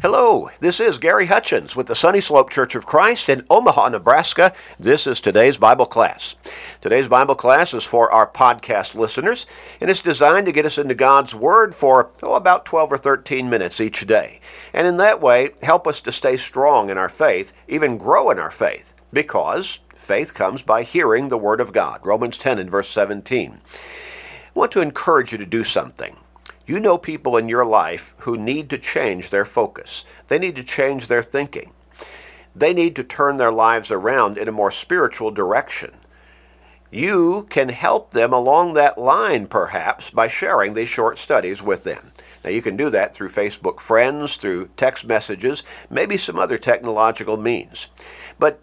Hello, this is Gary Hutchins with the Sunny Slope Church of Christ in Omaha, Nebraska. This is today's Bible class. Today's Bible class is for our podcast listeners, and it's designed to get us into God's Word for oh, about 12 or 13 minutes each day. And in that way, help us to stay strong in our faith, even grow in our faith, because faith comes by hearing the Word of God. Romans 10 and verse 17. I want to encourage you to do something. You know people in your life who need to change their focus. They need to change their thinking. They need to turn their lives around in a more spiritual direction. You can help them along that line, perhaps, by sharing these short studies with them. Now, you can do that through Facebook friends, through text messages, maybe some other technological means. But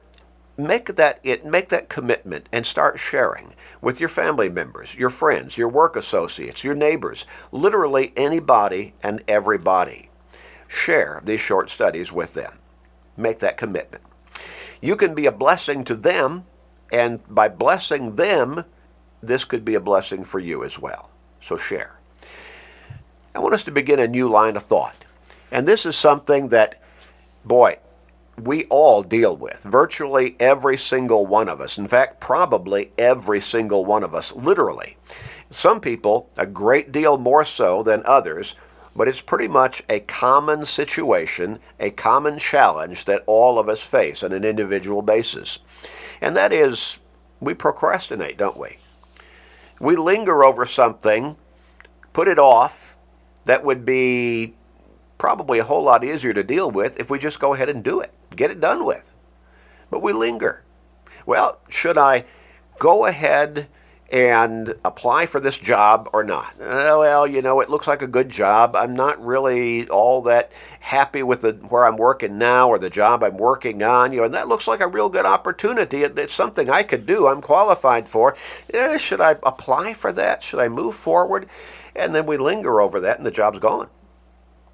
make that it make that commitment and start sharing with your family members, your friends, your work associates, your neighbors, literally anybody and everybody. Share these short studies with them. Make that commitment. You can be a blessing to them, and by blessing them, this could be a blessing for you as well. So share. I want us to begin a new line of thought. And this is something that, boy, we all deal with. Virtually every single one of us. In fact, probably every single one of us, literally. Some people, a great deal more so than others, but it's pretty much a common situation, a common challenge that all of us face on an individual basis. And that is, we procrastinate, don't we? We linger over something, put it off, that would be probably a whole lot easier to deal with if we just go ahead and do it get it done with. But we linger. Well, should I go ahead and apply for this job or not? Uh, well, you know, it looks like a good job. I'm not really all that happy with the where I'm working now or the job I'm working on. You know, and that looks like a real good opportunity. It, it's something I could do. I'm qualified for. Eh, should I apply for that? Should I move forward? And then we linger over that, and the job's gone.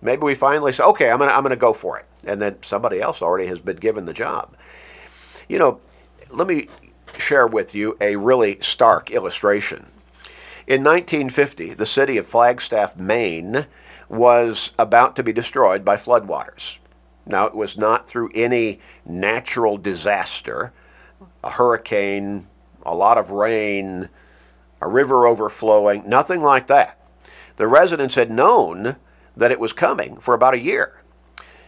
Maybe we finally say, okay, I'm going to I'm going to go for it. And then somebody else already has been given the job. You know, let me share with you a really stark illustration. In 1950, the city of Flagstaff, Maine, was about to be destroyed by floodwaters. Now, it was not through any natural disaster, a hurricane, a lot of rain, a river overflowing, nothing like that. The residents had known that it was coming for about a year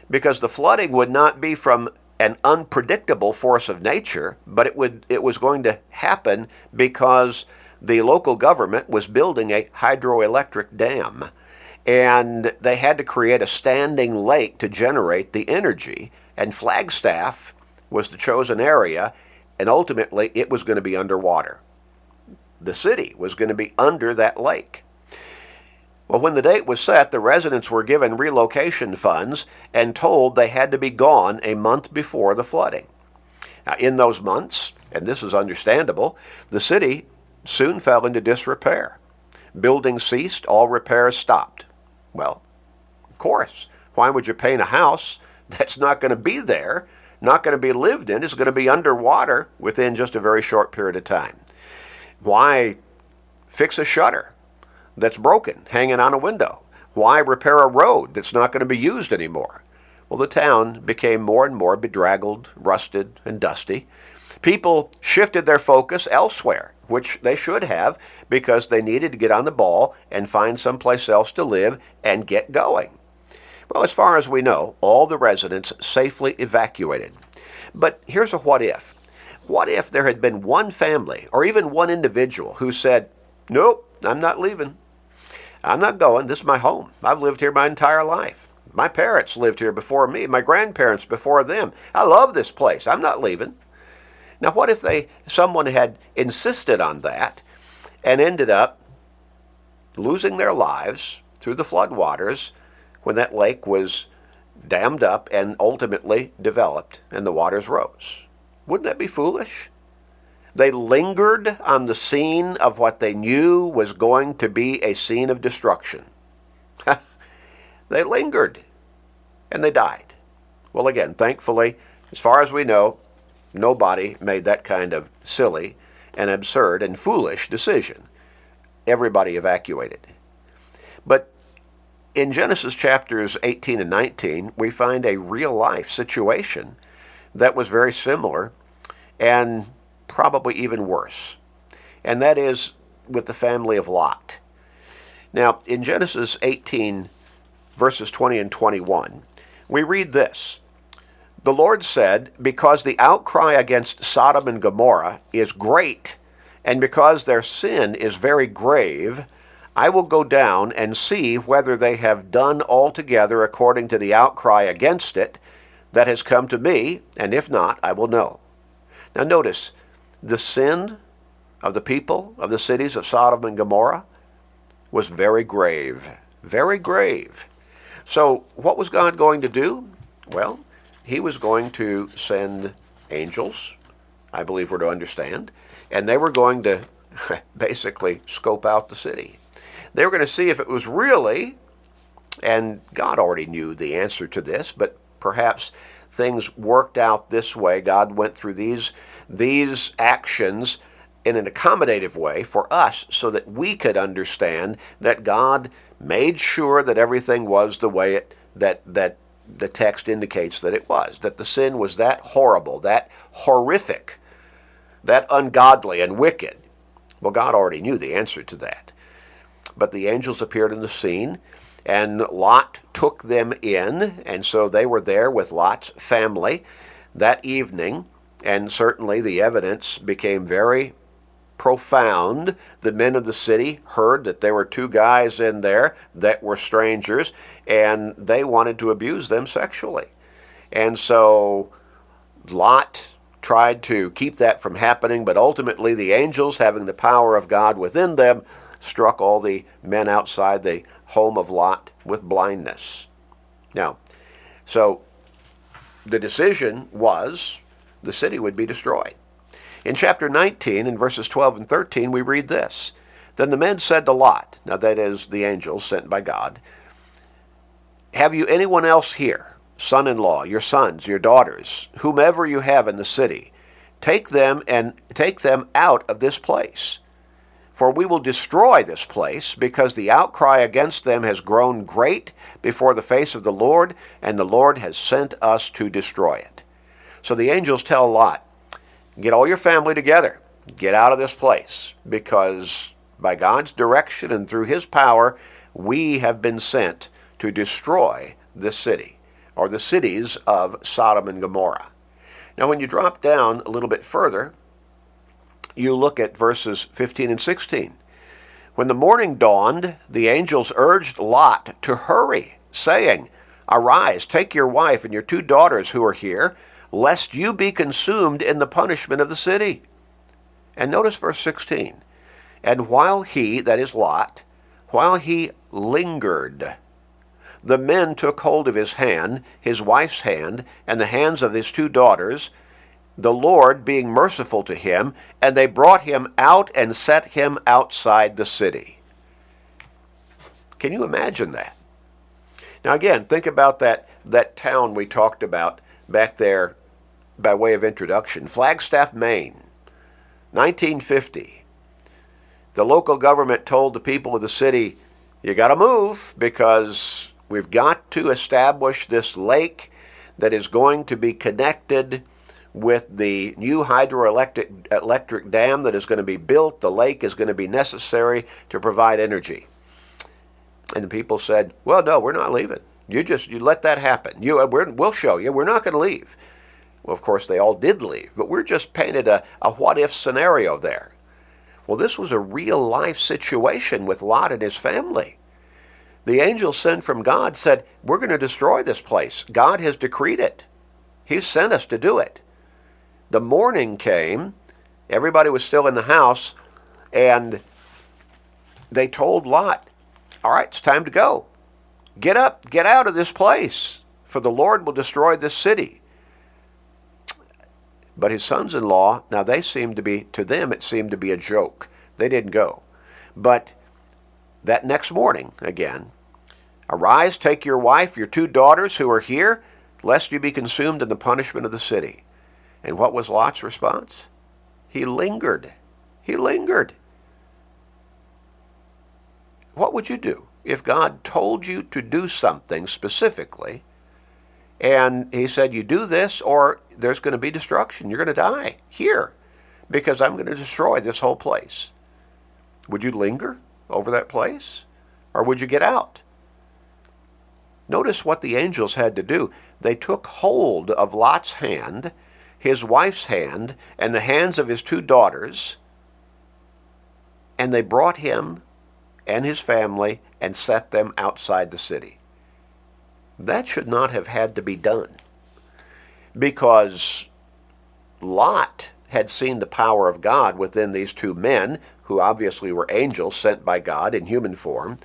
because the flooding would not be from an unpredictable force of nature, but it would it was going to happen because the local government was building a hydroelectric dam and they had to create a standing lake to generate the energy and Flagstaff was the chosen area and ultimately it was going to be underwater. The city was going to be under that lake. Well, when the date was set, the residents were given relocation funds and told they had to be gone a month before the flooding. Now, in those months, and this is understandable, the city soon fell into disrepair. Buildings ceased, all repairs stopped. Well, of course. Why would you paint a house that's not going to be there, not going to be lived in, it's going to be underwater within just a very short period of time? Why fix a shutter that's broken hanging on a window? Why repair a road that's not going to be used anymore? Well, the town became more and more bedraggled, rusted, and dusty. People shifted their focus elsewhere, which they should have because they needed to get on the ball and find someplace else to live and get going. Well, as far as we know, all the residents safely evacuated. But here's a what if. What if there had been one family or even one individual who said, Nope, I'm not leaving. I'm not going. This is my home. I've lived here my entire life. My parents lived here before me, my grandparents before them. I love this place. I'm not leaving. Now, what if they someone had insisted on that and ended up losing their lives through the floodwaters when that lake was dammed up and ultimately developed and the waters rose? Wouldn't that be foolish? They lingered on the scene of what they knew was going to be a scene of destruction. they lingered and they died. Well, again, thankfully, as far as we know, nobody made that kind of silly and absurd and foolish decision. Everybody evacuated. But in Genesis chapters 18 and 19, we find a real life situation that was very similar and probably even worse. And that is with the family of Lot. Now, in Genesis 18, verses 20 and 21, we read this The Lord said, Because the outcry against Sodom and Gomorrah is great, and because their sin is very grave, I will go down and see whether they have done altogether according to the outcry against it that has come to me, and if not, I will know. Now, notice the sin of the people of the cities of Sodom and Gomorrah was very grave. Very grave. So, what was God going to do? Well, He was going to send angels, I believe we're to understand, and they were going to basically scope out the city. They were going to see if it was really, and God already knew the answer to this, but perhaps things worked out this way. God went through these, these actions in an accommodative way for us so that we could understand that God made sure that everything was the way it, that, that the text indicates that it was, that the sin was that horrible, that horrific, that ungodly and wicked. Well, God already knew the answer to that. But the angels appeared in the scene, and Lot took them in, and so they were there with Lot's family that evening, and certainly the evidence became very profound. The men of the city heard that there were two guys in there that were strangers, and they wanted to abuse them sexually. And so Lot tried to keep that from happening, but ultimately the angels, having the power of God within them, struck all the men outside the home of Lot with blindness. Now, so the decision was the city would be destroyed. In chapter 19, in verses 12 and 13, we read this Then the men said to Lot, now that is the angels sent by God, Have you anyone else here, son in law, your sons, your daughters, whomever you have in the city? Take them and take them out of this place for we will destroy this place, because the outcry against them has grown great before the face of the Lord, and the Lord has sent us to destroy it. So the angels tell Lot, Get all your family together, get out of this place, because by God's direction and through his power, we have been sent to destroy this city, or the cities of Sodom and Gomorrah. Now, when you drop down a little bit further, you look at verses 15 and 16. When the morning dawned, the angels urged Lot to hurry, saying, Arise, take your wife and your two daughters who are here, lest you be consumed in the punishment of the city. And notice verse 16. And while he, that is Lot, while he lingered, the men took hold of his hand, his wife's hand, and the hands of his two daughters, the Lord being merciful to him, and they brought him out and set him outside the city. Can you imagine that? Now, again, think about that, that town we talked about back there by way of introduction Flagstaff, Maine, 1950. The local government told the people of the city, you got to move because we've got to establish this lake that is going to be connected with the new hydroelectric electric dam that is going to be built, the lake is going to be necessary to provide energy. And the people said, "Well, no, we're not leaving. You just you let that happen. You uh, we will show you. We're not going to leave." Well, of course, they all did leave, but we're just painted a, a what if scenario there. Well, this was a real life situation with Lot and his family. The angel sent from God said, We're going to destroy this place. God has decreed it. He's sent us to do it the morning came, everybody was still in the house, and they told Lot, All right, it's time to go. Get up, get out of this place, for the Lord will destroy this city. But his sons in law, now they seemed to be, to them, it seemed to be a joke. They didn't go. But that next morning, again, arise, take your wife, your two daughters who are here, lest you be consumed in the punishment of the city. And what was Lot's response? He lingered. He lingered. What would you do if God told you to do something specifically, and He said, You do this, or there's going to be destruction. You're going to die here because I'm going to destroy this whole place. Would you linger over that place, or would you get out? Notice what the angels had to do. They took hold of Lot's hand, his wife's hand, and the hands of his two daughters, and they brought him and his family and set them outside the city. That should not have had to be done because Lot had seen the power of God within these two men, who obviously were angels sent by God in human form,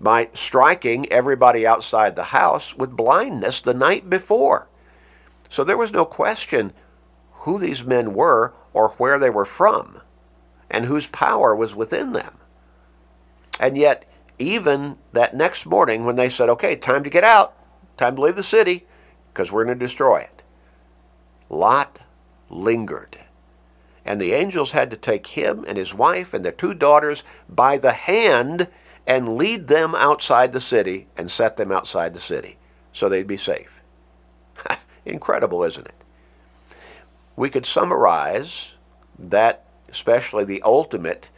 by striking everybody outside the house with blindness the night before. So there was no question who these men were or where they were from and whose power was within them. And yet, even that next morning when they said, okay, time to get out, time to leave the city, because we're going to destroy it, Lot lingered. And the angels had to take him and his wife and their two daughters by the hand and lead them outside the city and set them outside the city so they'd be safe. Incredible, isn't it? We could summarize that, especially the ultimate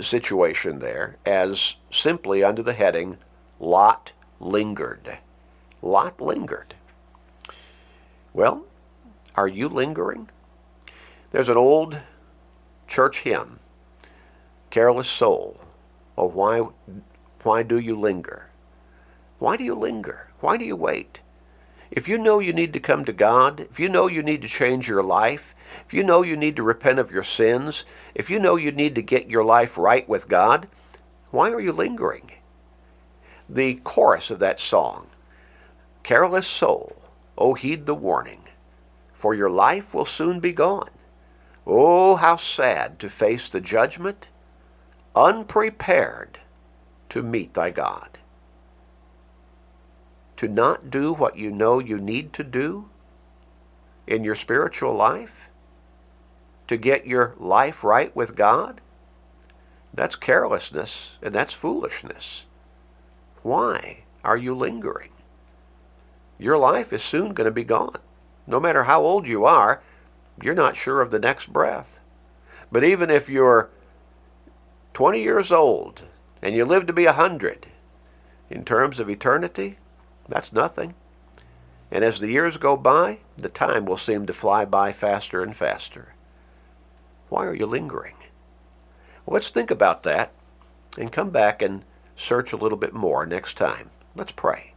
situation there, as simply under the heading Lot lingered. Lot lingered. Well, are you lingering? There's an old church hymn, Careless Soul. Oh, why, why do you linger? Why do you linger? Why do you wait? If you know you need to come to God, if you know you need to change your life, if you know you need to repent of your sins, if you know you need to get your life right with God, why are you lingering? The chorus of that song, Careless soul, oh heed the warning, for your life will soon be gone. Oh, how sad to face the judgment, unprepared to meet thy God. To not do what you know you need to do in your spiritual life, to get your life right with God, that's carelessness and that's foolishness. Why are you lingering? Your life is soon going to be gone. No matter how old you are, you're not sure of the next breath. But even if you're 20 years old and you live to be 100, in terms of eternity, that's nothing. And as the years go by, the time will seem to fly by faster and faster. Why are you lingering? Well, let's think about that and come back and search a little bit more next time. Let's pray.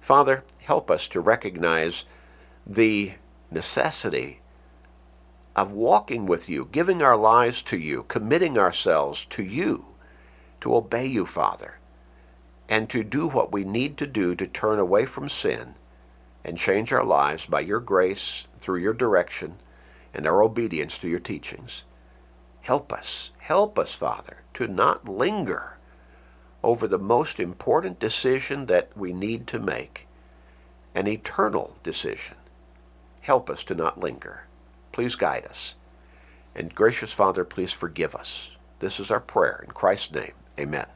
Father, help us to recognize the necessity of walking with you, giving our lives to you, committing ourselves to you, to obey you, Father, and to do what we need to do to turn away from sin and change our lives by your grace, through your direction, and our obedience to your teachings. Help us, help us, Father, to not linger over the most important decision that we need to make, an eternal decision. Help us to not linger. Please guide us. And gracious Father, please forgive us. This is our prayer in Christ's name. Amen.